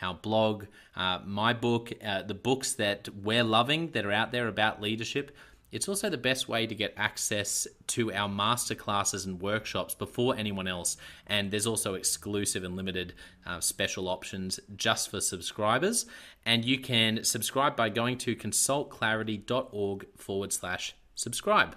our blog, uh, my book, uh, the books that we're loving that are out there about leadership. It's also the best way to get access to our masterclasses and workshops before anyone else. And there's also exclusive and limited uh, special options just for subscribers. And you can subscribe by going to consultclarity.org forward slash subscribe.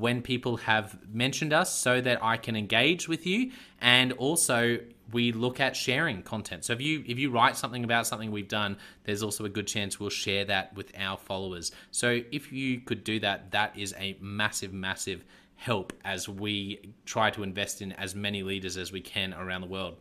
when people have mentioned us so that I can engage with you and also we look at sharing content. So if you if you write something about something we've done, there's also a good chance we'll share that with our followers. So if you could do that, that is a massive massive help as we try to invest in as many leaders as we can around the world.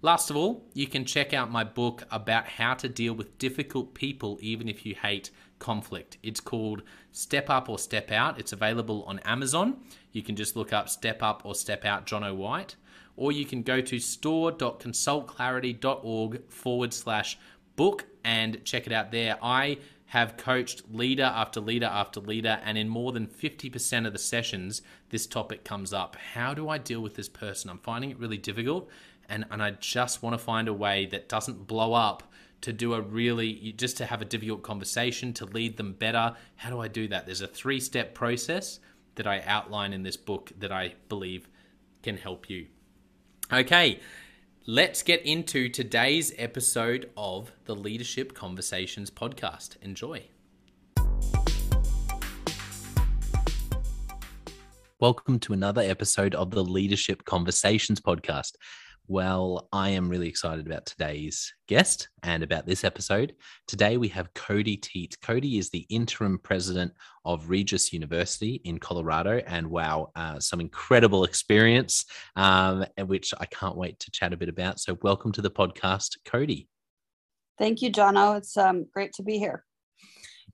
Last of all, you can check out my book about how to deal with difficult people even if you hate conflict. It's called Step Up or Step Out. It's available on Amazon. You can just look up Step Up or Step Out Jonno White, or you can go to store.consultclarity.org forward slash book and check it out there. I have coached leader after leader after leader, and in more than 50% of the sessions, this topic comes up. How do I deal with this person? I'm finding it really difficult, and, and I just want to find a way that doesn't blow up to do a really just to have a difficult conversation to lead them better. How do i do that? There's a three step process that i outline in this book that i believe can help you. Okay let's get into today's episode of the leadership conversations podcast. Enjoy. Welcome to another episode of the Leadership Conversations podcast. Well, I am really excited about today's guest and about this episode. Today we have Cody Teets. Cody is the interim president of Regis University in Colorado, and wow, uh, some incredible experience, um, which I can't wait to chat a bit about. So, welcome to the podcast, Cody. Thank you, Jonno. It's um, great to be here.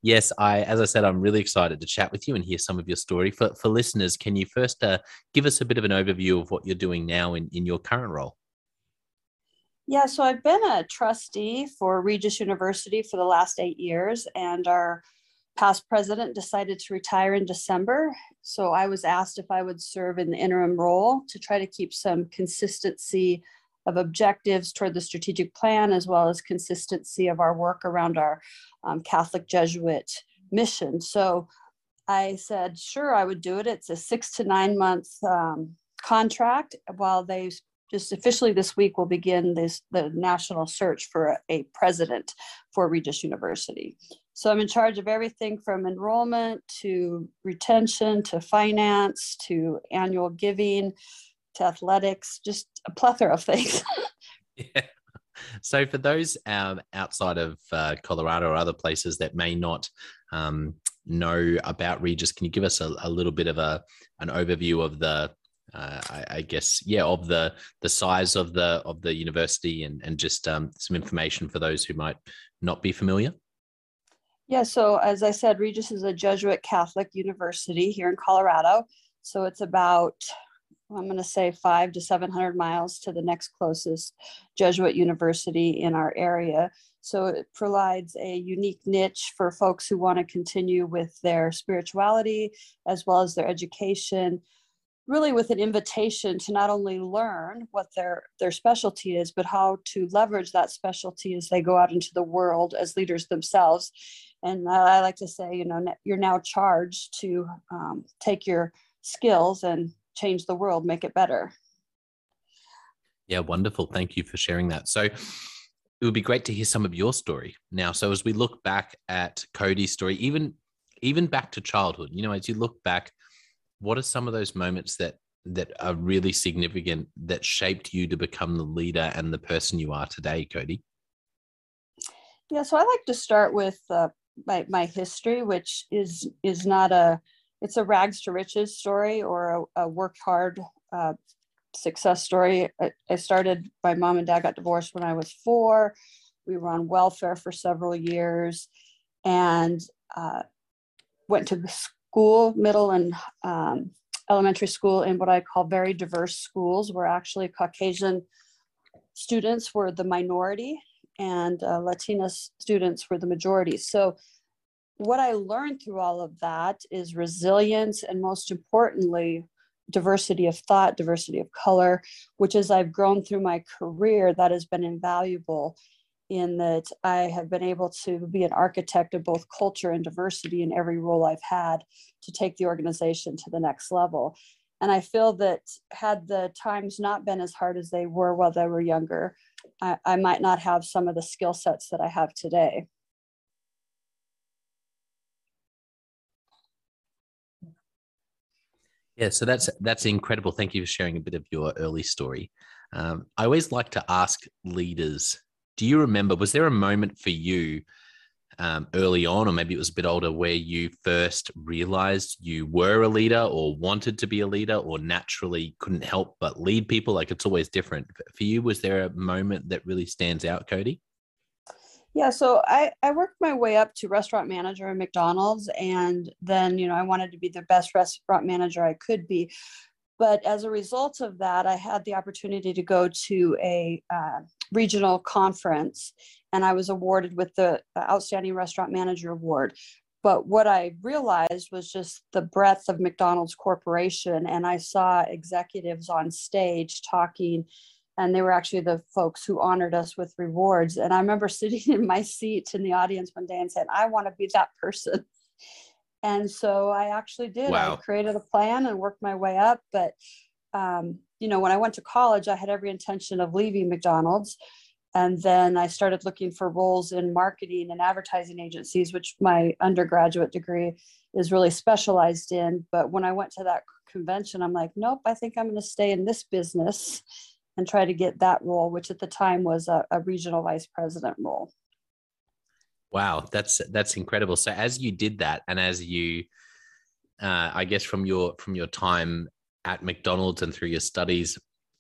yes, I, as I said, I'm really excited to chat with you and hear some of your story. For for listeners, can you first uh, give us a bit of an overview of what you're doing now in in your current role? Yeah, so I've been a trustee for Regis University for the last eight years, and our past president decided to retire in December. So I was asked if I would serve in the interim role to try to keep some consistency of objectives toward the strategic plan, as well as consistency of our work around our um, Catholic Jesuit mission. So I said, sure, I would do it. It's a six to nine month um, contract while they just officially this week will begin this the national search for a, president for Regis University. So I'm in charge of everything from enrollment to retention to finance to annual giving to athletics, just a plethora of things. yeah. So for those um, outside of uh, Colorado or other places that may not um, know about Regis, can you give us a, a little bit of a an overview of the uh, I, I, guess yeah of the the size of the of the university and and just um, some information for those who might not be familiar. Yeah so as i said regis is a jesuit catholic university here in colorado. So it's about i'm going to say five to 700 miles to the next closest jesuit university in our area. So it provides a unique niche for folks who want to continue with their spirituality as well as their education really with an invitation to not only learn what their their specialty is but how to leverage that specialty as they go out into the world as leaders themselves. And i like to say you know you're now charged to um, take your skills and change the world make it better. Yeah wonderful. Thank you for sharing that. So it would be great to hear some of your story now. So as we look back at cody's story even even back to childhood you know as you look back what are some of those moments that that are really significant that shaped you to become the leader and the person you are today, Cody? Yeah, so I like to start with uh, my my history, which is is not a it's a rags to riches story or a, a work hard uh, success story. I, I, started. My mom and dad got divorced when I was four. We were on welfare for several years, and uh, went to school, middle and um, elementary school in what I call very diverse schools, where actually Caucasian students were the minority and uh, Latina students were the majority. So, what I learned through all of that is resilience and, most importantly, diversity of thought, diversity of color, which as I've grown through my career, that has been invaluable in that I have been able to be an architect of both culture and diversity in every role I've had to take the organization to the next level. And I feel that had the times not been as hard as they were while they were younger, I, I might not have some of the skill sets that I have today. Yeah, so that's that's incredible. Thank you for sharing a bit of your early story. Um, I always like to ask leaders do you remember, was there a moment for you um, early on, or maybe it was a bit older, where you first realized you were a leader or wanted to be a leader or naturally couldn't help but lead people? Like it's always different. For you, was there a moment that really stands out, Cody? Yeah, so I, I worked my way up to restaurant manager at McDonald's. And then, you know, I wanted to be the best restaurant manager I could be. But as a result of that, I had the opportunity to go to a uh, regional conference and I was awarded with the Outstanding Restaurant Manager Award. But what I realized was just the breadth of McDonald's Corporation. And I saw executives on stage talking, and they were actually the folks who honored us with rewards. And I remember sitting in my seat in the audience one day and said, I want to be that person. And so I actually did. Wow. I created a plan and worked my way up. But, um, you know, when I went to college, I had every intention of leaving McDonald's. And then I started looking for roles in marketing and advertising agencies, which my undergraduate degree is really specialized in. But when I went to that convention, I'm like, nope, I think I'm going to stay in this business and try to get that role, which at the time was a, a regional vice president role. Wow, that's that's incredible. So as you did that, and as you, uh, I guess from your from your time at McDonald's and through your studies,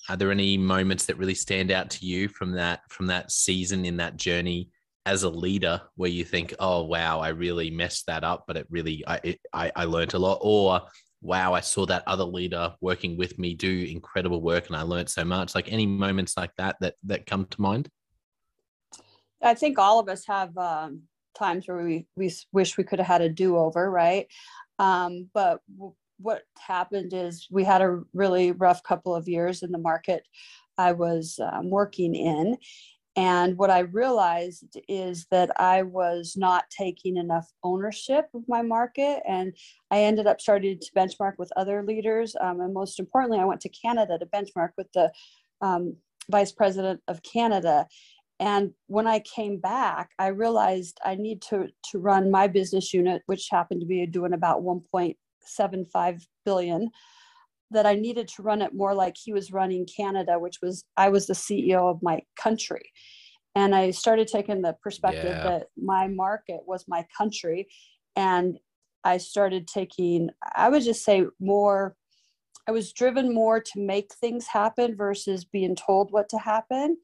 are there any moments that really stand out to you from that from that season in that journey as a leader where you think, oh wow, I really messed that up, but it really I it, I, I learned a lot, or wow, I saw that other leader working with me do incredible work and I learned so much. Like any moments like that that that come to mind? I think all of us have um, times where we we wish we could have had a do over, right? Um, but w- what happened is we had a really rough couple of years in the market I was um, working in, and what I realized is that I was not taking enough ownership of my market. And I ended up starting to benchmark with other leaders. Um, and most importantly, I went to Canada to benchmark with the um, vice president of Canada. And when I came back, I realized I need to, to run my business unit, which happened to be doing about 1.75 billion that I needed to run it more like he was running Canada, which was I was the CEO of my country. And I started taking the perspective yeah. that my market was my country. And I started taking, I would just say, more, I was driven more to make things happen versus being told what to happen.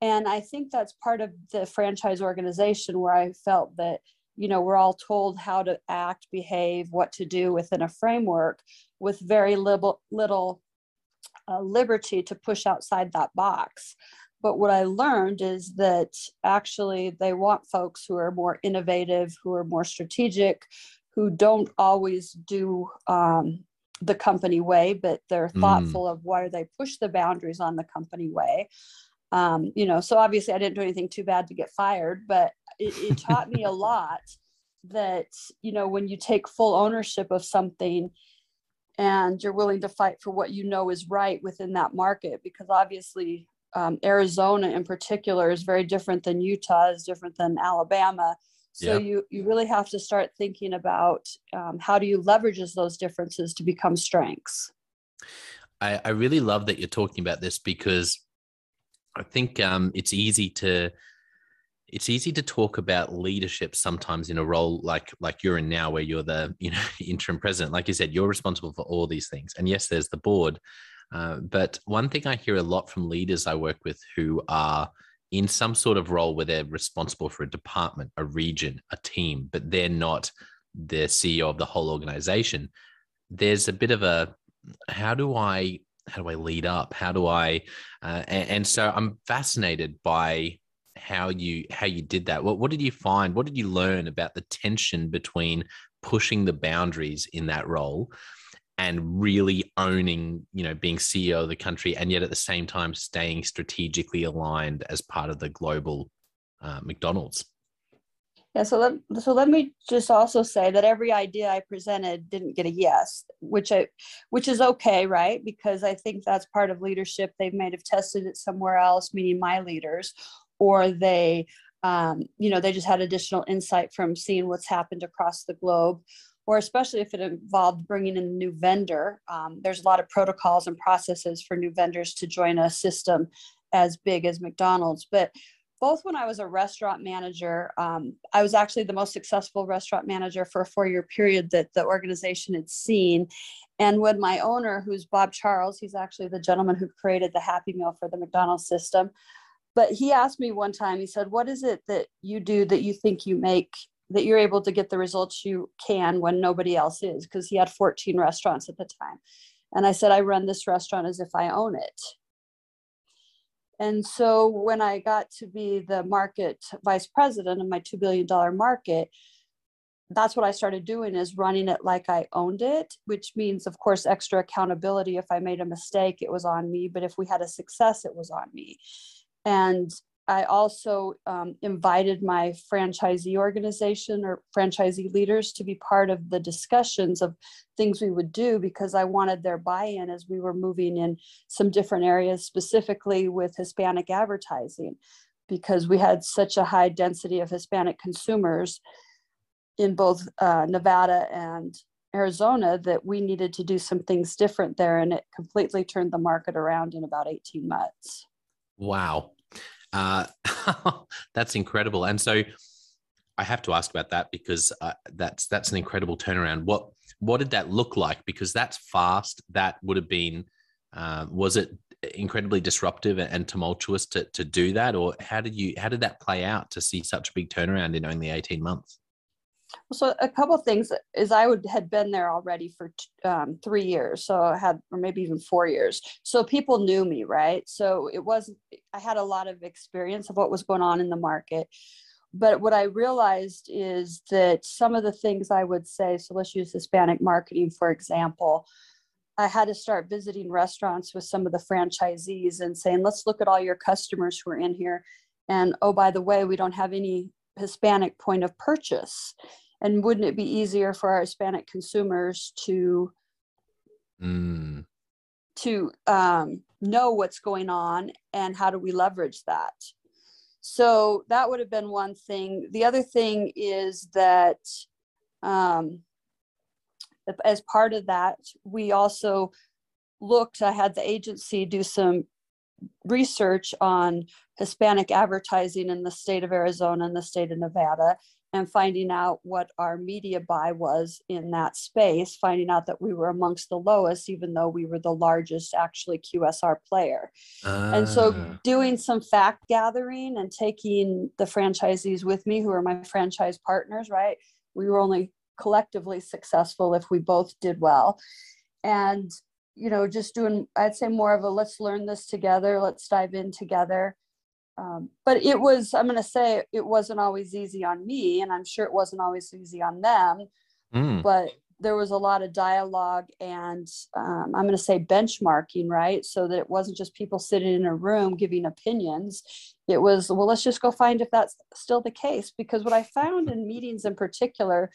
And I think that's part of the franchise organization where I felt that you know we're all told how to act behave what to do within a framework with very little little uh, liberty to push outside that box but what i learned is that actually they want folks who are more innovative who are more strategic who don't always do um, the company way but they're mm. thoughtful mm. of where they push the boundaries on the company way um, you know so obviously i didn't do anything too bad to get fired but it, it taught me a lot that you know when you take full ownership of something and you're willing to fight for what you know is right within that market because obviously um, arizona in particular is very different than utah is different than alabama so yeah. you you really have to start thinking about um, how do you leverage those differences to become strengths I, I really love that you're talking about this because i think um, it's easy to it's easy to talk about leadership sometimes in a role like like you're in now where you're the you know interim president. Like you said you're responsible for all these things. And yes there's the board. Uh, but one thing i hear a lot from leaders i work with who are in some sort of role where they're responsible for a department a region a team but they're not the ceo of the whole organization there's a bit of a how do i how do i lead up how do i uh, and, and so i'm fascinated by how you how you did that. What what did you find? What did you learn about the tension between pushing the boundaries in that role and really owning, you know, being CEO of the country, and yet at the same time staying strategically aligned as part of the global uh, McDonald's? Yeah, so let, so let me just also say that every idea I presented didn't get a yes, which I which is okay, right? Because I think that's part of leadership. They may have tested it somewhere else, meaning my leaders, or they um, you know they just had additional insight from seeing what's happened across the globe or especially if it involved bringing in a new vendor um, there's a lot of protocols and processes for new vendors to join a system as big as mcdonald's but both when I was a restaurant manager, um, I was actually the most successful restaurant manager for a four year period that the organization had seen. And when my owner, who's Bob Charles, he's actually the gentleman who created the Happy Meal for the McDonald's system, but he asked me one time he said what is it that you do that you think you make that you're able to get the results you can when nobody else is? Because he had 14 restaurants at the time. And i said i run this restaurant as if i own it and so when i got to be the market vice president of my $2 billion market that's what i started doing is running it like i owned it which means of course extra accountability. If i made a mistake it was on me but if we had a success it was on me. And I also um, invited my franchisee organization or franchisee leaders to be part of the discussions of things we would do because I wanted their buy in as we were moving in some different areas, specifically with Hispanic advertising, because we had such a high density of Hispanic consumers in both uh, Nevada and Arizona that we needed to do some things different there. And it completely turned the market around in about 18 months. Wow. Uh, that's incredible. And so I have to ask about that because uh, that's that's an incredible turnaround. What what did that look like? Because that's fast. That would have been uh, was it incredibly disruptive and tumultuous to to do that, or how did you how did that play out to see such a big turnaround in only eighteen months? So a couple things is I would had been there already for um, three years, so I had or maybe even four years. So people knew me, right? So it was I had a lot of experience of what was going on in the market. But what I realized is that some of the things I would say, so let's use Hispanic marketing for example. I had to start visiting restaurants with some of the franchisees and saying, let's look at all your customers who are in here. And oh, by the way, we don't have any Hispanic point of purchase. And wouldn't it be easier for our Hispanic consumers to mm. to um, know what's going on and how do we leverage that? So that would have been one thing. The other thing is that um, as part of that, we also looked. I had the agency do some research on Hispanic advertising in the state of Arizona and the state of Nevada and finding out what our media buy was in that space, finding out that we were amongst the lowest, even though we were the largest actually QSR player. Uh. And so ah. doing some fact gathering and taking the franchisees with me, who are my franchise partners, right? We were only collectively successful if we both did well. And you know, just doing, I'd say more of a let's learn this together, let's dive in together. Um, but it was, I'm going to say it wasn't always easy on me, and I'm sure it wasn't always easy on them. Mm. But there was a lot of dialogue and um, I'm going to say benchmarking, right? So that it wasn't just people sitting in a room giving opinions. It was, well, let's just go find if that's still the case. Because what I found in meetings in particular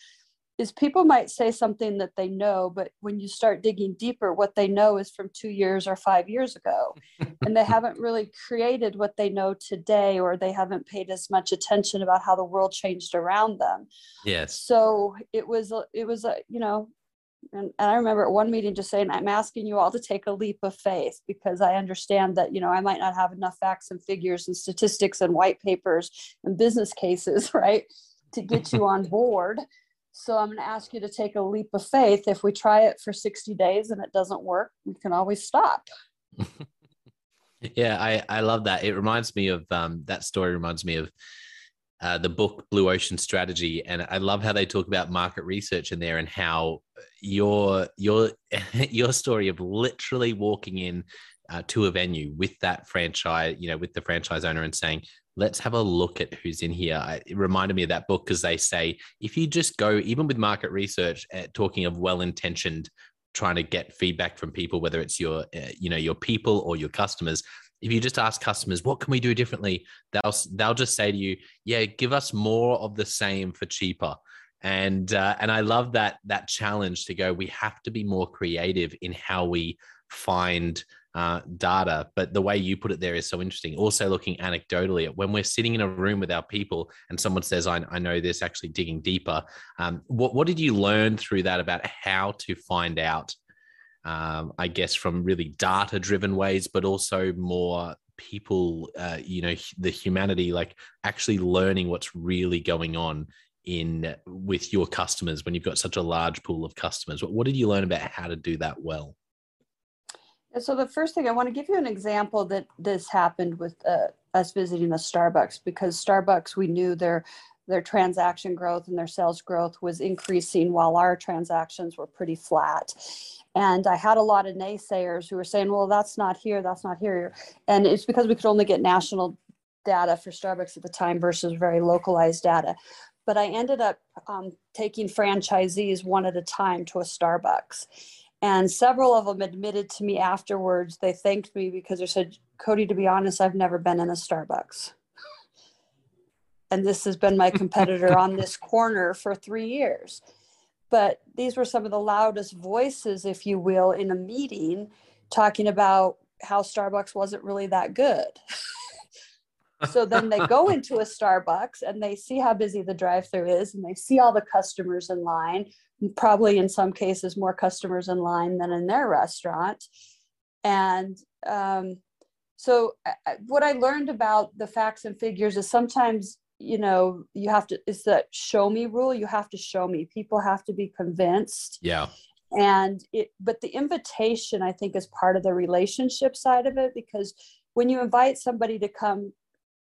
is people might say something that they know, but when you start digging deeper, what they know is from two years or five years ago. and they haven't really created what they know today, or they haven't paid as much attention about how the world changed around them. Yes. So it was, it was a, you know, and, and I remember at one meeting just saying, I'm asking you all to take a leap of faith because I understand that, you know, I might not have enough facts and figures and statistics and white papers and business cases, right, to get you on board so I'm going to ask you to take a leap of faith. If we try it for 60 days and it doesn't work, we can always stop. yeah, I, I love that. It reminds me of um, that story, reminds me of uh, the book Blue Ocean Strategy, and I love how they talk about market research in there and how your your your story of literally walking in uh, to a venue with that franchise, you know, with the franchise owner and saying, let's have a look at who's in here. It reminded me of that book because they say if you just go, even with market research, uh, talking of well-intentioned, trying to get feedback from people, whether it's your, uh, you know, your people or your customers. If you just ask customers, what can we do differently? They'll they'll just say to you, yeah, give us more of the same for cheaper. And uh, and I love that that challenge to go. We have to be more creative in how we find uh, data, but the way you put it there is so interesting. Also, looking anecdotally at when we're sitting in a room with our people and someone says, I, I know this, actually digging deeper. Um, what, what did you learn through that about how to find out, um, I guess, from really data driven ways, but also more people, uh, you know, the humanity, like actually learning what's really going on in with your customers when you've got such a large pool of customers what, what did you learn about how to do that well so the first thing I want to give you an example that this happened with uh, us visiting a Starbucks because Starbucks we knew their their transaction growth and their sales growth was increasing while our transactions were pretty flat. And I had a lot of naysayers who were saying, well, that's not here, that's not here. And it's because we could only get national data for Starbucks at the time versus very localized data. But I ended up um, taking franchisees one at a time to a Starbucks. And several of them admitted to me afterwards, they thanked me because they said, Cody, to be honest, I've never been in a Starbucks. And this has been my competitor on this corner for three years. But these were some of the loudest voices, if you will, in a meeting talking about how Starbucks wasn't really that good. so then they go into a Starbucks and they see how busy the drive through is and they see all the customers in line probably in some cases more customers in line than in their restaurant. And um, so what i learned about the facts and figures is sometimes you know you have to it's that show me rule you have to show me. People have to be convinced. Yeah. And it but the invitation i think is part of the relationship side of it because when you invite somebody to come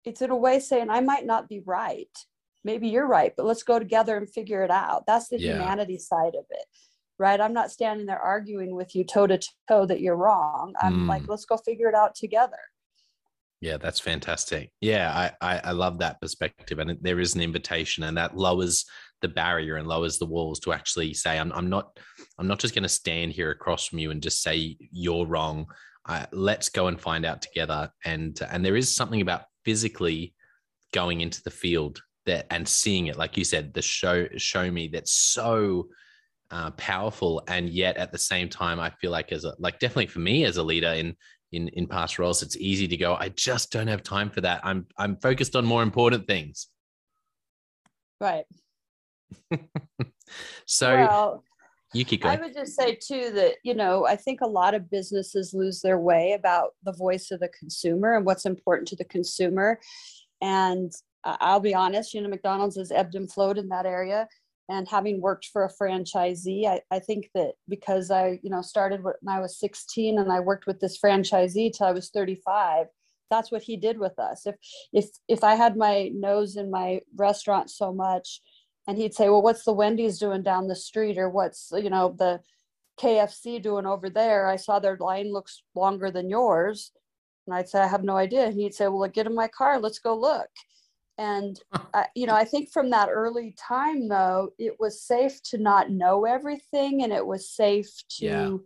it's in a way saying i might not be right maybe you're right but let's go together and figure it out that's the yeah. humanity side of it right i'm not standing there arguing with you toe to toe that you're wrong i'm mm. like let's go figure it out together yeah, that's fantastic. Yeah, I, I, I love that perspective, and there is an invitation, and that lowers the barrier and lowers the walls to actually say, I'm, I'm not, I'm not just going to stand here across from you and just say you're wrong. Uh, let's go and find out together. And and there is something about physically going into the field that and seeing it, like you said, the show show me that's so uh, powerful, and yet at the same time, I feel like as a like definitely for me as a leader in in in past roles it's easy to go i just don't have time for that. I'm i'm focused on more important things. Right. So well, you keep going. i would just say too that you know i think a lot of businesses lose their way about the voice of the consumer and what's important to the consumer. And i'll be honest you know mcdonald's has ebbed and flowed in that area. And having worked for a franchisee I, I think that because i you know started when i was 16 and i worked with this franchisee till i was 35 that's what he did with us. If if if i had my nose in my restaurant so much and he'd say well what's the wendy's doing down the street? Or what's you know the kfc doing over there? I saw their line looks longer than yours. And i'd say i have no idea. And he'd say well get in my car. Let's go look. And uh, you know i think from that early time though it was safe to not know everything and it was safe to yeah.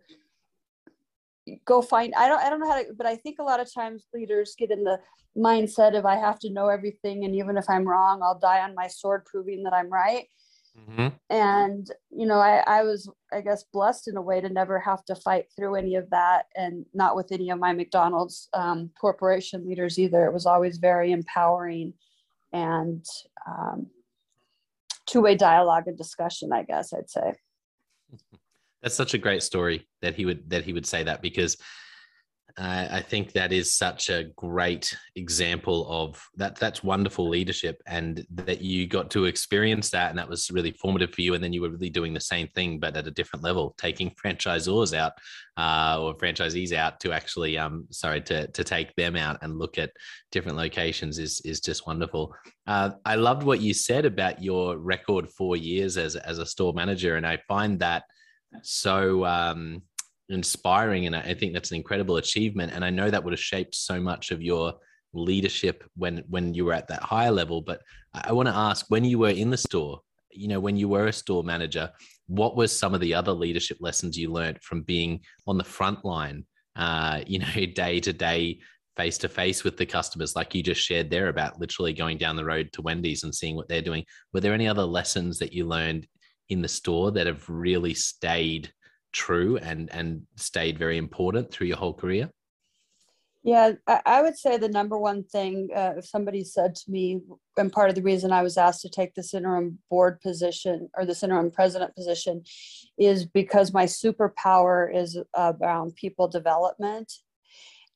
Go find i don't i don't know how to but i think a lot of times leaders get in the mindset of i have to know everything and even if i'm wrong i'll die on my sword proving that i'm right. Mm-hmm. and you know I, I was i guess blessed in a way to never have to fight through any of that and not with any of my mcdonald's um, corporation leaders either. It was always very empowering and um, two-way dialogue and discussion i guess i'd say that's such a great story that he would that he would say that because I think that is such a great example of that. That's wonderful leadership, and that you got to experience that, and that was really formative for you. And then you were really doing the same thing, but at a different level, taking franchisors out uh, or franchisees out to actually, um, sorry, to to take them out and look at different locations is is just wonderful. Uh, I loved what you said about your record four years as as a store manager, and I find that so. Um, inspiring and i think that's an incredible achievement and i know that would have shaped so much of your leadership when when you were at that higher level but i want to ask when you were in the store you know when you were a store manager what were some of the other leadership lessons you learned from being on the front line uh, you know day to day face to face with the customers like you just shared there about literally going down the road to wendy's and seeing what they're doing were there any other lessons that you learned in the store that have really stayed true and and stayed very important through your whole career? Yeah, I, would say the number one thing, uh, if somebody said to me, and part of the reason I was asked to take this interim board position or this interim president position is because my superpower is around people development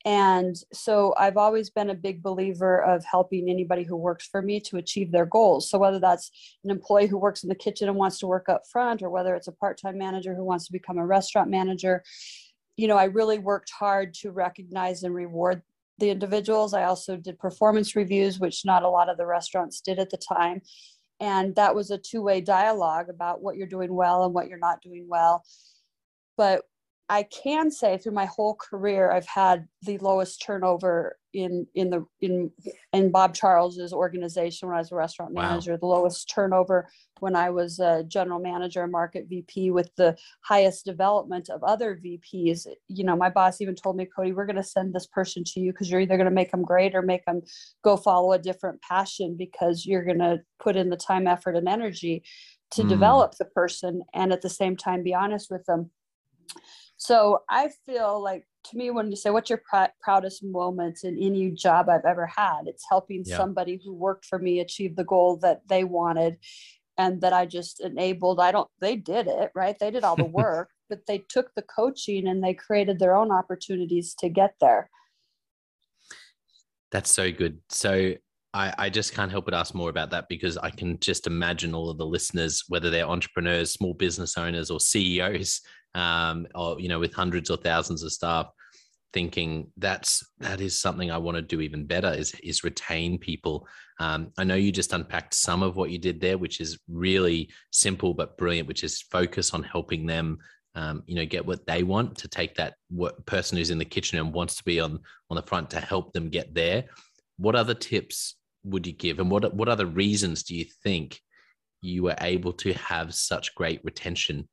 and so I've always been a big believer of helping anybody who works for me to achieve their goals. So whether that's an employee who works in the kitchen and wants to work up front, or whether it's a part time manager who wants to become a restaurant manager, you know, I really worked hard to recognize and reward the individuals. I also did performance reviews, which not a lot of the restaurants did at the time. And that was a two way dialogue about what you're doing well and what you're not doing well. But I can say through my whole career, I've had the lowest turnover in in the in in Bob Charles's organization when I was a restaurant manager. Wow. The lowest turnover when I was a general manager and market VP, with the highest development of other VPs. You know, my boss even told me, Cody, we're going to send this person to you because you're either going to make them great or make them go follow a different passion because you're going to put in the time, effort, and energy to mm. develop the person and at the same time be honest with them so I feel like to me, when you say what's your pr- proudest moments in any job I've ever had, it's helping yeah. somebody who worked for me achieve the goal that they wanted and that I just enabled. I don't, they did it, right? They did all the work, but they took the coaching and they created their own opportunities to get there. That's so good. So I, I, just can't help but ask more about that because I can just imagine all of the listeners, whether they're entrepreneurs, small business owners, or CEOs, um, or you know with hundreds or thousands of staff thinking that's that is something I want to do even better is is retain people. Um, I know you just unpacked some of what you did there, which is really simple but brilliant, which is focus on helping them. Um, you know, get what they want to take that what person who's in the kitchen and wants to be on on the front to help them get there. What other tips would you give, and what what other reasons do you think you were able to have such great retention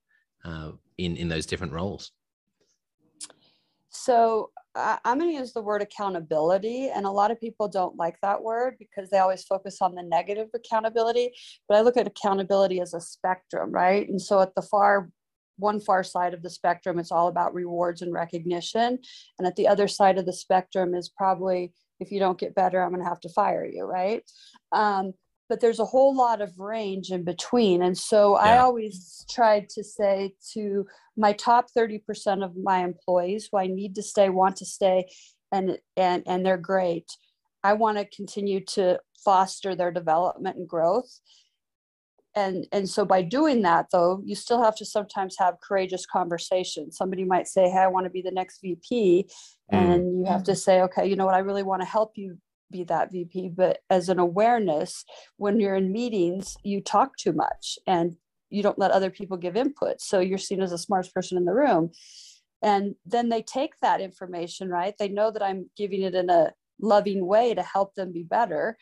uh, in in those different roles? So I, am going to use the word accountability, and a lot of people don't like that word because they always focus on the negative accountability. But I look at accountability as a spectrum, right? And so at the far one far side of the spectrum, it's all about rewards and recognition, and at the other side of the spectrum is probably if you don't get better, I'm going to have to fire you, right? Um, but there's a whole lot of range in between. And so yeah. I always tried to say to my top 30% of my employees who I need to stay, want to stay, and and and they're great. I want to continue to foster their development and growth. And and so by doing that though, you still have to sometimes have courageous conversations. Somebody might say, Hey, I want to be the next VP. Mm. And you have to say, okay, you know what, I really want to help you be that VP, but as an awareness, when you're in meetings, you talk too much and you don't let other people give input. So you're seen as the smartest person in the room. And then they take that information, right? They know that I'm giving it in a loving way to help them be better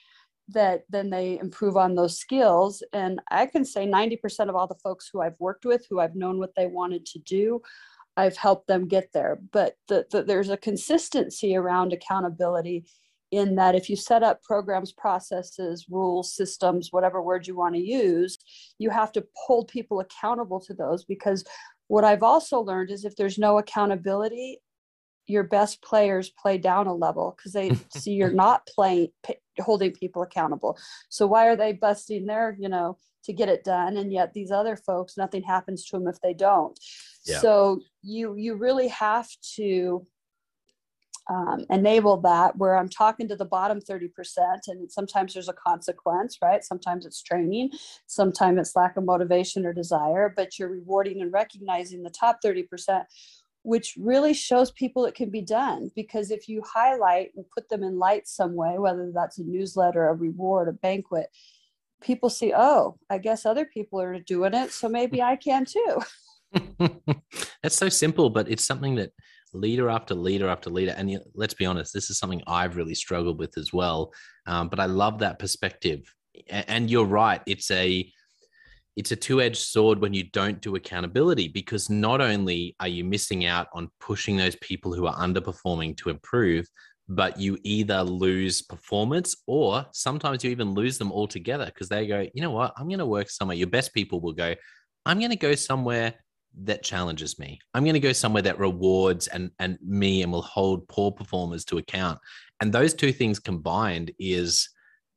that then they improve on those skills and i can say 90% of all the folks who i've worked with who i've known what they wanted to do i've helped them get there but the, the, there's a consistency around accountability in that if you set up programs, processes, rules, systems, whatever word you want to use, you have to hold people accountable to those because what I've also learned is if there's no accountability, your best players play down a level because they see you're not playing p- holding people accountable. So why are they busting their, you know, to get it done and yet these other folks nothing happens to them if they don't. Yeah. So you you really have to um, enable that where I'm talking to the bottom 30%, and sometimes there's a consequence, right? Sometimes it's training, sometimes it's lack of motivation or desire, but you're rewarding and recognizing the top 30%, which really shows people it can be done. Because if you highlight and put them in light some way, whether that's a newsletter, a reward, a banquet, people see, oh, I guess other people are doing it, so maybe I can too. That's so simple, but it's something that leader after leader after leader. And let's be honest, this is something I've really struggled with as well. Um, but I love that perspective. And you're right. It's a it's a two-edged sword when you don't do accountability because not only are you missing out on pushing those people who are underperforming to improve but you either lose performance or sometimes you even lose them altogether because they go you know what i'm going to work somewhere your best people will go i'm going to go somewhere that challenges me. I'm going to go somewhere that rewards and and me and will hold poor performers to account. And those two things combined is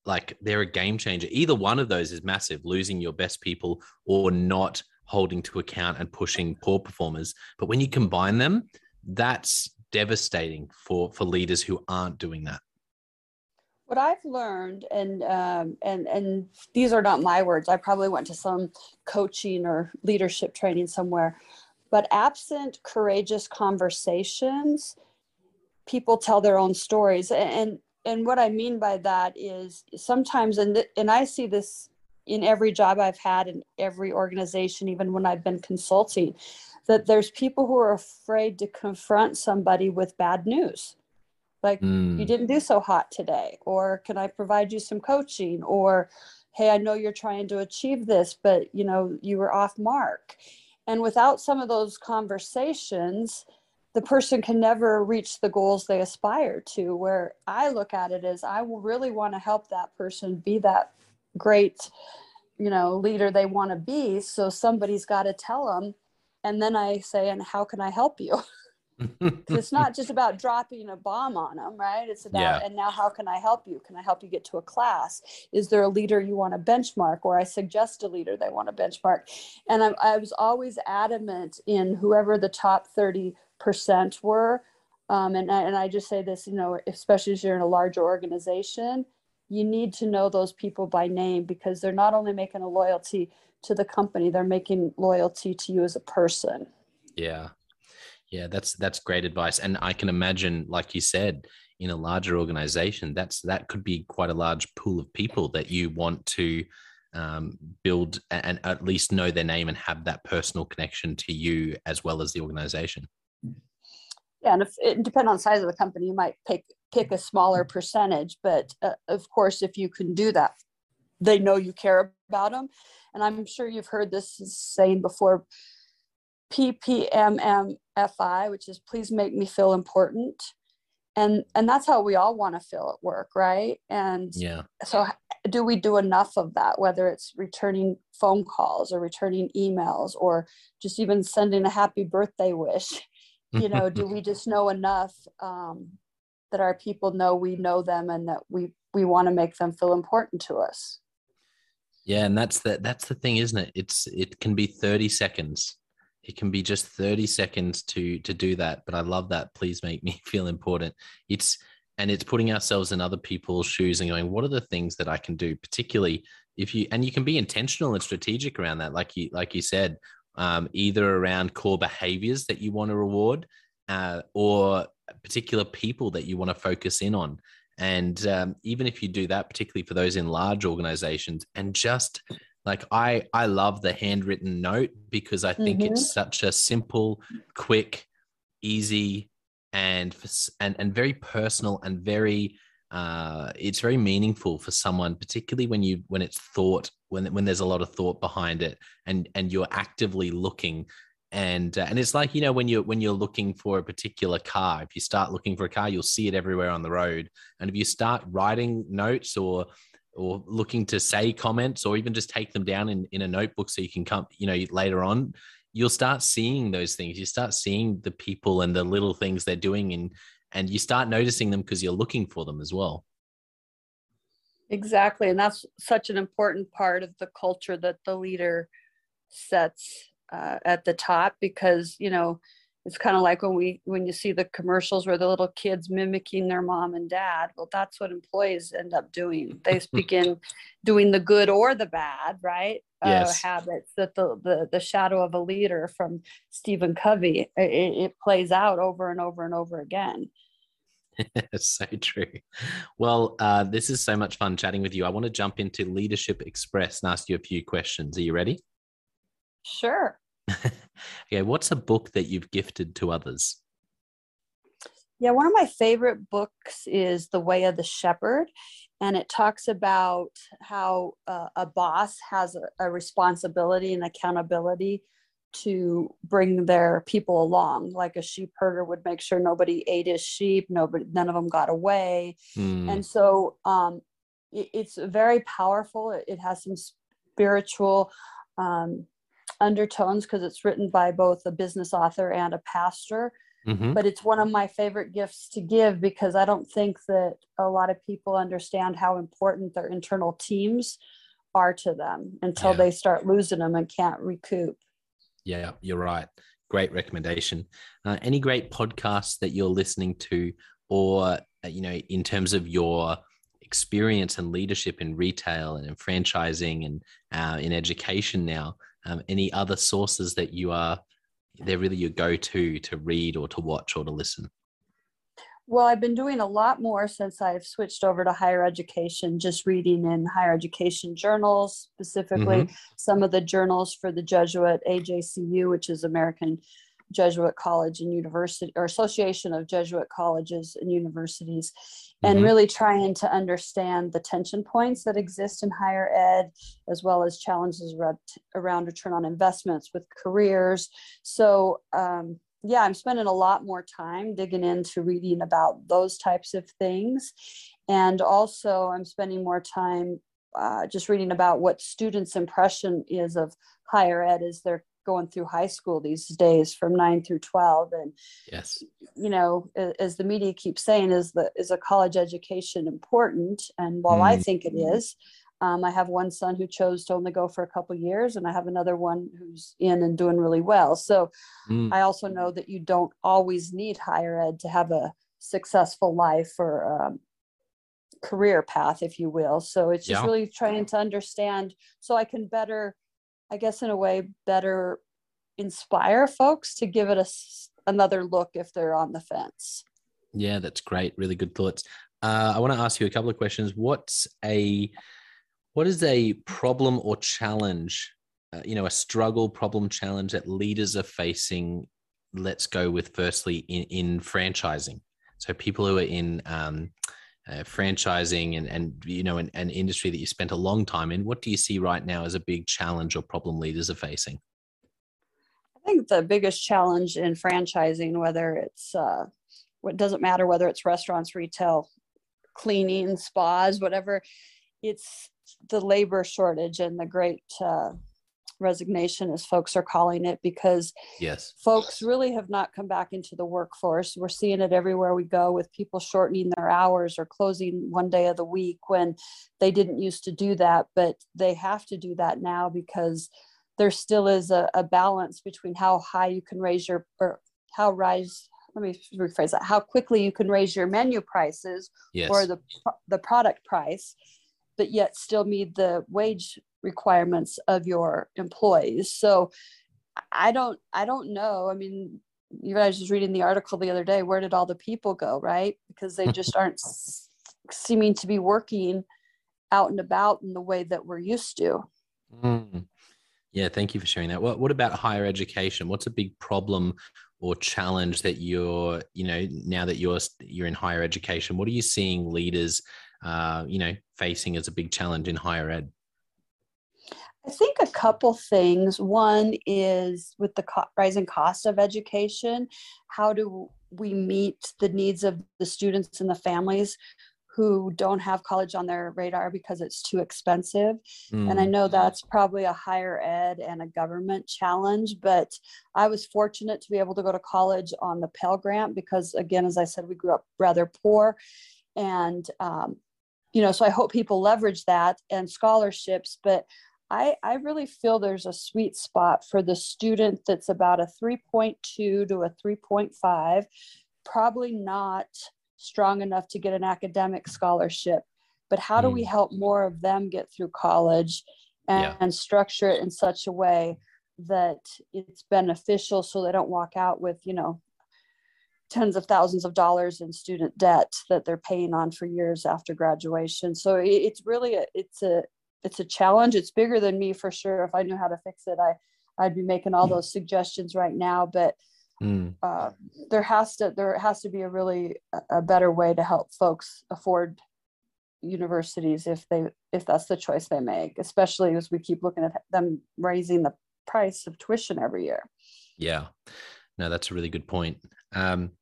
like they're a game changer. Either one of those is massive, losing your best people or not holding to account and pushing poor performers. But when you combine them, that's devastating for for leaders who aren't doing that what I've learned, and um, and and these are not my words. I probably went to some coaching or leadership training somewhere, but absent courageous conversations, people tell their own stories. And and what I mean by that is sometimes, and th- and I see this in every job I've had in every organization, even when I've been consulting, that there's people who are afraid to confront somebody with bad news like mm. you didn't do so hot today or can i provide you some coaching? Or hey i know you're trying to achieve this but you know you were off mark. And without some of those conversations the person can never reach the goals they aspire to. Where i look at it as i really want to help that person be that great you know leader they want to be. So somebody's got to tell them and then i say and how can i help you it's not just about dropping a bomb on them, right? It's about, yeah. and now how can I help you? Can I help you get to a class? Is there a leader you want to benchmark? Or I suggest a leader they want to benchmark. And I, I was always adamant in whoever the top 30% were. Um, and, and I just say this, you know, especially as you're in a larger organization, you need to know those people by name because they're not only making a loyalty to the company, they're making loyalty to you as a person. Yeah. Yeah, that's that's great advice. And I can imagine, like you said, in a larger organization, that's that could be quite a large pool of people that you want to um, build and at least know their name and have that personal connection to you as well as the organization. Yeah, and if it depends on size of the company, you might pick pick a smaller percentage, but uh, of course, if you can do that, they know you care about them. And I'm sure you've heard this saying before PPMMFI, which is please make me feel important. And and that's how we all want to feel at work, right? And yeah. So do we do enough of that, whether it's returning phone calls or returning emails or just even sending a happy birthday wish? You know, do we just know enough um, that our people know we know them and that we we want to make them feel important to us? Yeah, and that's the that's the thing, isn't it? It's it can be 30 seconds it can be just 30 seconds to to do that but i love that. Please make me feel important. It's and it's putting ourselves in other people's shoes and going what are the things that i can do? Particularly if you and you can be intentional and strategic around that like you like you said um, either around core behaviors that you want to reward uh, or particular people that you want to focus in on. And um, even if you do that particularly for those in large organizations and just like i i love the handwritten note because i think mm-hmm. it's such a simple quick easy and and and very personal and very uh, it's very meaningful for someone, particularly when you when it's thought when when there's a lot of thought behind it, and and you're actively looking, and uh, and it's like you know when you're when you're looking for a particular car, if you start looking for a car, you'll see it everywhere on the road, and if you start writing notes or or looking to say comments or even just take them down in, in a notebook so you can come, you know, later on, you'll start seeing those things. You start seeing the people and the little things they're doing and and you start noticing them because you're looking for them as well. Exactly. And that's such an important part of the culture that the leader sets uh, at the top because, you know, it's kind of like when we when you see the commercials where the little kids mimicking their mom and dad well that's what employees end up doing they begin doing the good or the bad right uh, yes. uh, habits that the, the the shadow of a leader from stephen covey it, it plays out over and over and over again so true. Well, uh, this is so much fun chatting with you. I want to jump into Leadership Express and ask you a few questions. Are you ready? Sure. Okay, what's a book that you've gifted to others? Yeah, one of my favorite books is The Way of the Shepherd. And it talks about how uh, a boss has a, a responsibility and accountability to bring their people along like a sheep herder would make sure nobody ate his sheep nobody none of them got away mm. and so um, it, it's very powerful it, it has some spiritual um, undertones because it's written by both a business author and a pastor. Mm-hmm. But it's one of my favorite gifts to give because I don't think that a lot of people understand how important their internal teams are to them until yeah. they start losing them and can't recoup. Yeah, you're right. Great recommendation. Uh, any great podcasts that you're listening to, or uh, you know, in terms of your experience and leadership in retail and in franchising and uh, in education now um, any other sources that you are they're really your go-to to read or to watch or to listen well i've been doing a lot more since i've switched over to higher education just reading in higher education journals specifically mm-hmm. some of the journals for the jesuit ajcu which is american Jesuit College and University or Association of Jesuit Colleges and Universities, and mm-hmm. really trying to understand the tension points that exist in higher ed, as well as challenges around, return on investments with careers. So, um, yeah, I'm spending a lot more time digging into reading about those types of things. And also, I'm spending more time uh, just reading about what students' impression is of higher ed as they're going through high school these days from 9 through 12 and yes you know as the media keeps saying is the is a college education important and while mm. i think it is um, i have one son who chose to only go for a couple years and i have another one who's in and doing really well so mm. i also know that you don't always need higher ed to have a successful life or um, career path if you will so it's just yeah. really trying to understand so i can better I guess in a way better inspire folks to give it a, another look if they're on the fence. Yeah, that's great. Really good thoughts. Uh, I want to ask you a couple of questions. What's a what is a problem or challenge? Uh, you know, a struggle, problem, challenge that leaders are facing. Let's go with firstly in, in franchising. So people who are in um, uh, franchising and and you know an, an industry that you spent a long time in. What do you see right now as a big challenge or problem leaders are facing? I think the biggest challenge in franchising, whether it's uh, what doesn't matter whether it's restaurants, retail, cleaning, spas, whatever, it's the labor shortage and the great uh, resignation as folks are calling it because yes folks really have not come back into the workforce we're seeing it everywhere we go with people shortening their hours or closing one day of the week when they didn't used to do that but they have to do that now because there still is a, a balance between how high you can raise your or how rise let me rephrase that how quickly you can raise your menu prices yes. or the the product price but yet still meet the wage requirements of your employees. So i don't i don't know. I mean you guys was reading the article the other day where did all the people go right? Because they just aren't seeming to be working out and about in the way that we're used to. Mm. yeah thank you for sharing that. What, what about higher education? What's a big problem or challenge that you're you know now that you're you're in higher education what are you seeing leaders uh, you know facing as a big challenge in higher ed i think a couple things one is with the co- rising cost of education how do we meet the needs of the students and the families who don't have college on their radar because it's too expensive. Mm. And I mm. know that's probably a higher ed and a government challenge, but I was fortunate to be able to go to college on the Pell Grant because, again, as I said, we grew up rather poor. And, um, you know, so I hope people leverage that and scholarships, but I, I really feel there's a sweet spot for the student that's about a 3.2 to a 3.5, probably not strong enough to get an academic scholarship but how do we hmm. help more of them get through college and, yeah. and, structure it in such a way that it's beneficial so they don't walk out with you know tens of thousands of dollars in student debt that they're paying on for years after graduation so it's really a it's a it's a challenge it's bigger than me for sure if i knew how to fix it i i'd be making all hmm. those suggestions right now but Mm. Uh, there has to there has to be a really a better way to help folks afford universities if they if that's the choice they make, especially as we keep looking at them raising the price of tuition every year. Yeah, no, that's a really good point. Um,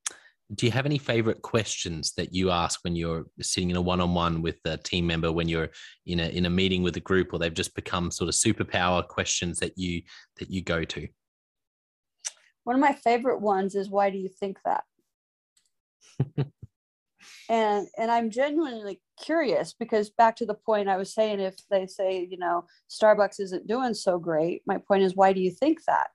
do you have any favorite questions that you ask when you're sitting in a one-on-one with a team member when you're in a in a meeting with a group or they've just become sort of superpower questions that you that you go to one of my favorite ones is why do you think that and and i'm genuinely curious because back to the point i was saying if they say you know starbucks isn't doing so great my point is why do you think that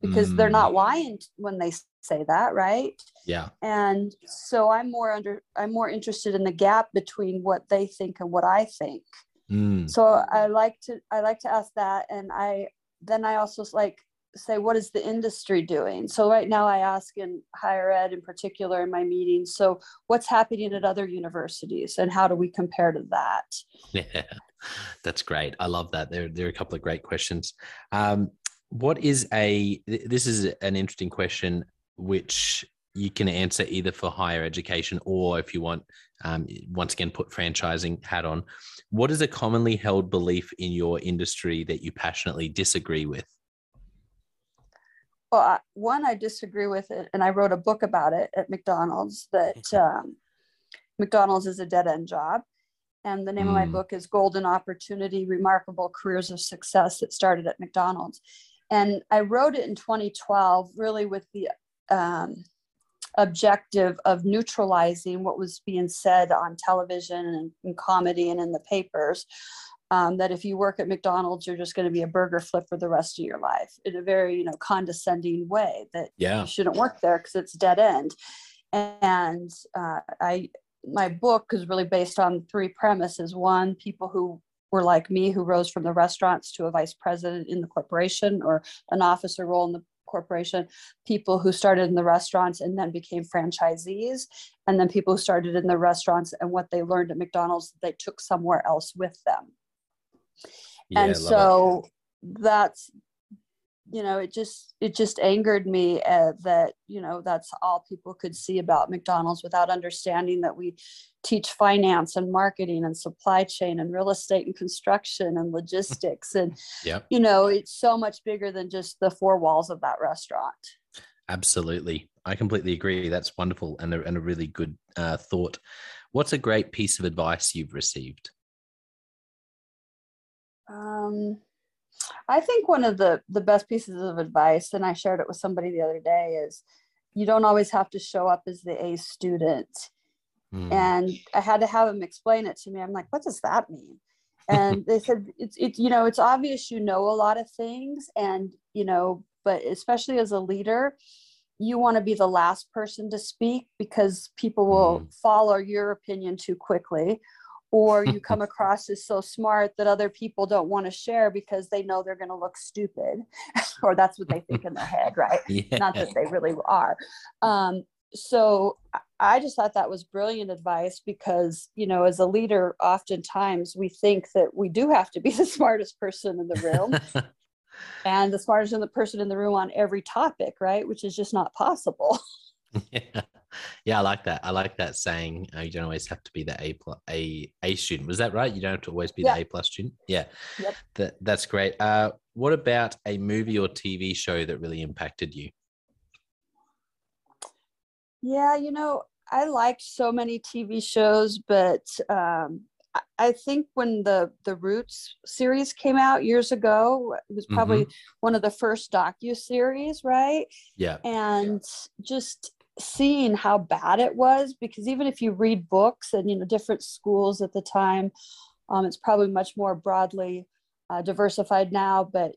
because mm. they're not mm. lying when they say that right? Yeah. And so i'm more under i'm more interested in the gap between what they think and what i think. Mm. so i like to i like to ask that and i then i also like say what is the industry doing? So right now i ask in higher ed in particular in my meetings so what's happening at other universities and how do we compare to that? Yeah that's great. I love that. There, there are a couple of great questions. Um, what is a this is an interesting question which you can answer either for higher education or if you want um, once again put franchising hat on what is a commonly held belief in your industry that you passionately disagree with well, one, I disagree with it, and I wrote a book about it at McDonald's that um, McDonald's is a dead end job. And the name mm. of my hmm. book is Golden Opportunity Remarkable Careers of Success that started at McDonald's. And I wrote it in 2012, really with the um, objective of neutralizing what was being said on television and in comedy and in the papers um, that if you work at McDonald's, you're just going to be a burger flip for the rest of your life in a very, you know, condescending way that yeah. you shouldn't work there because it's dead end. And uh, I, my book is really based on three premises. One, people who were like me, who rose from the restaurants to a vice president in the corporation or an officer role in the corporation people who started in the restaurants and then became franchisees and then people who started in the restaurants and what they learned at mcdonald's they took somewhere else with them yeah, and so it. that's you know it just it just angered me uh, that you know that's all people could see about mcdonald's without understanding that we teach finance and marketing and supply chain and real estate and construction and logistics and yep. you know it's so much bigger than just the four walls of that restaurant. Absolutely. I completely agree. That's wonderful and a, and a really good uh, thought. What's a great piece of advice you've received? Um I think one of the the best pieces of advice, and I shared it with somebody the other day, is you don't always have to show up as the A student. Mm. And I had to have them explain it to me. I'm like, what does that mean? And they said it's it, you know, it's obvious you know a lot of things, and you know, but especially as a leader, you want to be the last person to speak because people will mm. follow your opinion too quickly or you come across as so smart that other people don't want to share because they know they're going to look stupid or that's what they think in their head right? Yeah. not that they really are. Um, so i just thought that was brilliant advice because you know as a leader oftentimes we think that we do have to be the smartest person in the room and the smartest in the person in the room on every topic right? Which is just not possible. Yeah yeah, I like that. I like that saying. Uh, you don't always have to be the A plus A A student. Was that right? You don't have to always be yeah. the A plus student. Yeah, yep. that that's great. Uh, what about a movie or TV show that really impacted you? Yeah, you know, I liked so many TV shows, but um, I think when the the Roots series came out years ago, it was probably mm-hmm. one of the first docu series, right? Yeah. And just seeing how bad it was because even if you read books and you know different schools at the time um, it's probably much more broadly uh, diversified now but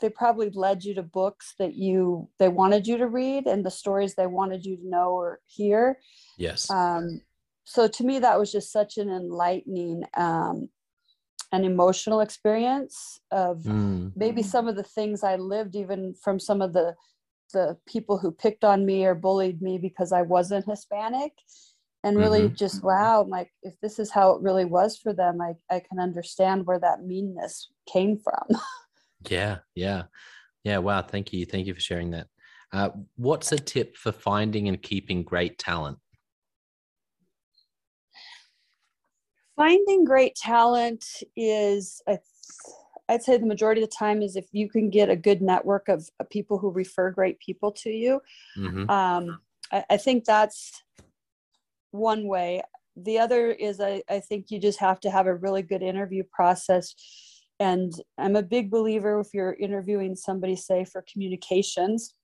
they probably led you to books that you they wanted you to read and the stories they wanted you to know or hear yes um, so to me that was just such an enlightening um, an emotional experience of mm. maybe some of the things i lived even from some of the the people who picked on me or bullied me because I wasn't Hispanic and really mm-hmm. just wow like if this is how it really was for them I, I can understand where that meanness came from. Yeah yeah. Yeah wow thank you thank you for sharing that. Uh, what's a tip for finding and keeping great talent? Finding great talent is a I'd say the majority of the time is if you can get a good network of, of people who refer great people to you. Mm-hmm. Um, I, I, think that's one way. The other is I, I think you just have to have a really good interview process. And I'm a big believer if you're interviewing somebody, say, for communications,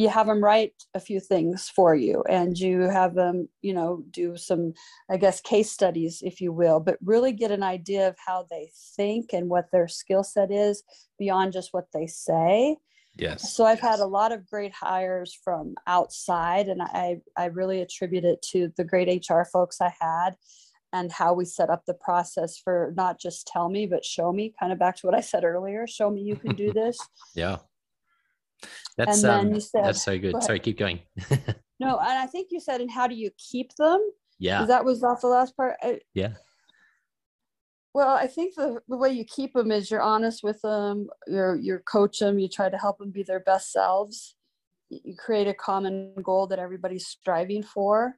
you have them write a few things for you and you have them you know do some i guess case studies if you will but really get an idea of how they think and what their skill set is beyond just what they say. Yes so i've yes. had a lot of great hires from outside and i i really attribute it to the great hr folks i had and how we set up the process for not just tell me but show me kind of back to what i said earlier show me you can do this. Yeah that's um, said, that's so good. Go Sorry, keep going. no, and I think you said, and how do you keep them? Yeah, that was off the last part. I, yeah. Well, I think the, the way you keep them is you're honest with them. You're you coach them. You try to help them be their best selves. You create a common goal that everybody's striving for.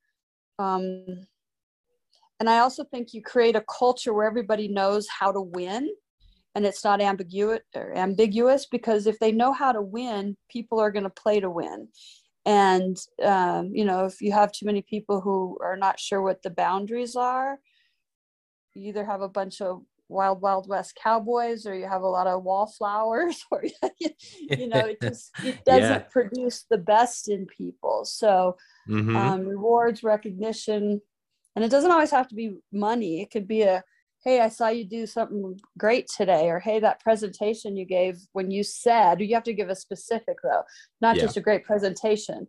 Um, and I also think you create a culture where everybody knows how to win and it's not ambiguous or ambiguous because if they know how to win people are going to play to win and um, you know if you have too many people who are not sure what the boundaries are you either have a bunch of wild wild west cowboys or you have a lot of wallflowers or you know it just it doesn't yeah. produce the best in people so mm-hmm. um, rewards recognition and it doesn't always have to be money it could be a hey i saw you do something great today or hey that presentation you gave when you said you have to give a specific though not yeah. just a great presentation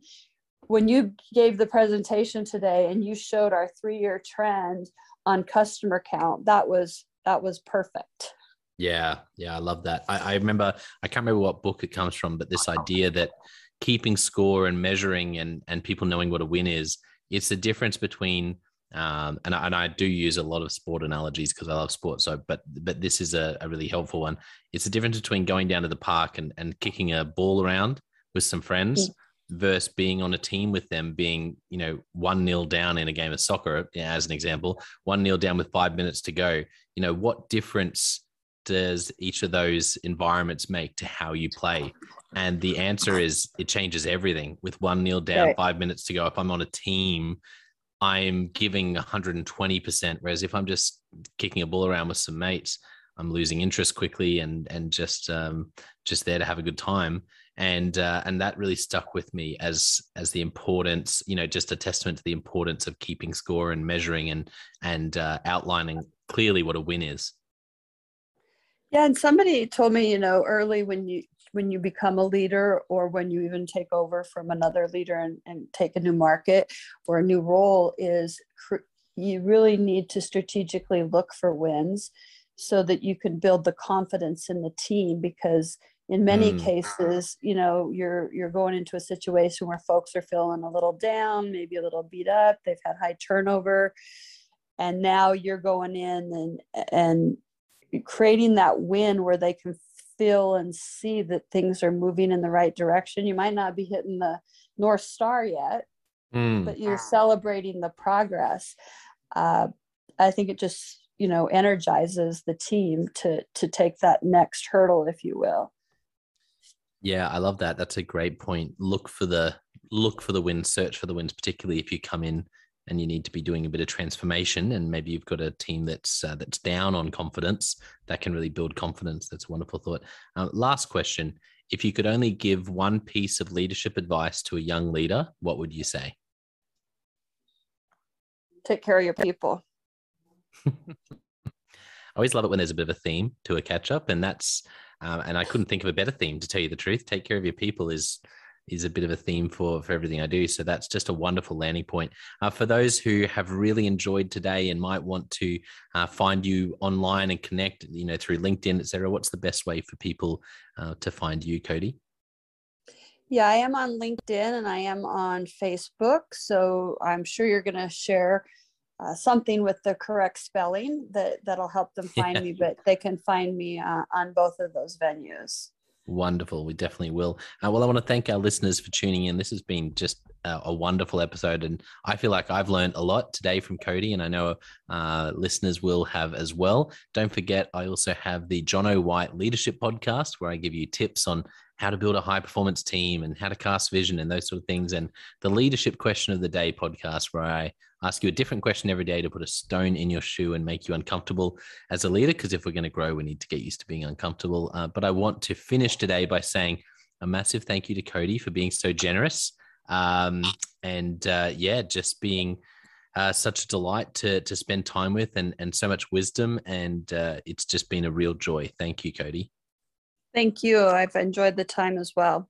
when you gave the presentation today and you showed our three year trend on customer count that was that was perfect Yeah, yeah, I love that. I, I remember I can't remember what book it comes from, but this idea that keeping score and measuring and and people knowing what a win is, it's the difference between um, and, I, and I do use a lot of sport analogies because I love sport. So, but but this is a, a, really helpful one. It's the difference between going down to the park and, and kicking a ball around with some friends yeah. versus being on a team with them, being you know one nil down in a game of soccer, as an example, one nil down with five minutes to go. You know what difference does each of those environments make to how you play? And the answer is it changes everything. With one nil down, right. five minutes to go. If I'm on a team I'm giving 120%. Whereas if I'm just kicking a ball around with some mates, I'm losing interest quickly and and just um, just there to have a good time. And uh, and that really stuck with me as as the importance, you know, just a testament to the importance of keeping score and measuring and and uh, outlining clearly what a win is. Yeah, and somebody told me, you know, early when you when you become a leader or when you even take over from another leader and, and take a new market or a new role is cr- you really need to strategically look for wins so that you can build the confidence in the team because in many mm. cases you know you're you're going into a situation where folks are feeling a little down maybe a little beat up they've had high turnover and now you're going in and and creating that win where they can feel and see that things are moving in the right direction. You might not be hitting the North Star yet, mm. but you're celebrating the progress. Uh, I think it just you know energizes the team to to take that next hurdle, if you will. Yeah, I love that. That's a great point. Look for the look for the wins, search for the wins, particularly if you come in and you need to be doing a bit of transformation and maybe you've got a team that's uh, that's down on confidence that can really build confidence. That's a wonderful thought. Uh, last question. If you could only give one piece of leadership advice to a young leader what would you say? Take care of your people. I always love it when there's a bit of a theme to a catch up and that's um, and i couldn't think of a better theme to tell you the truth. Take care of your people is is a bit of a theme for for everything I do. So that's just a wonderful landing point. Uh, for those who have really enjoyed today and might want to uh, find you online and connect, you know, through LinkedIn, etc. What's the best way for people uh, to find you, Cody? Yeah, I am on LinkedIn and I am on Facebook. So I'm sure you're going to share uh, something with the correct spelling that that'll help them find yeah. me. But they can find me uh, on both of those venues. Wonderful. We definitely will. Uh, well, I want to thank our listeners for tuning in. This has been just a, a, wonderful episode. And I feel like I've learned a lot today from Cody, and I know uh, listeners will have as well. Don't forget, I also have the Jonno White Leadership Podcast, where I give you tips on how to build a high performance team and how to cast vision and those sort of things. And the Leadership Question of the Day podcast, where I ask you a different question every day to put a stone in your shoe and make you uncomfortable as a leader. Because if we're going to grow, we need to get used to being uncomfortable. Uh, but I want to finish today by saying a massive thank you to Cody for being so generous. Um, and uh, yeah, just being uh, such a delight to to spend time with and and so much wisdom. And uh, it's just been a real joy. Thank you, Cody. Thank you. I've enjoyed the time as well.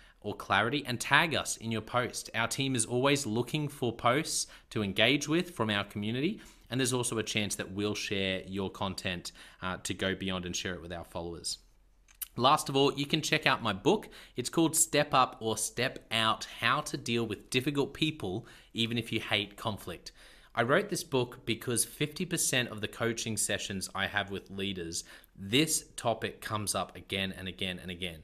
or clarity and tag us in your post. Our team is always looking for posts to engage with from our community, and there's also a chance that we'll share your content uh, to go beyond and share it with our followers. Last of all, you can check out my book. It's called Step Up or Step Out How to Deal with Difficult People, even if you hate conflict. I wrote this book because 50% of the coaching sessions I have with leaders, this topic comes up again and again and again.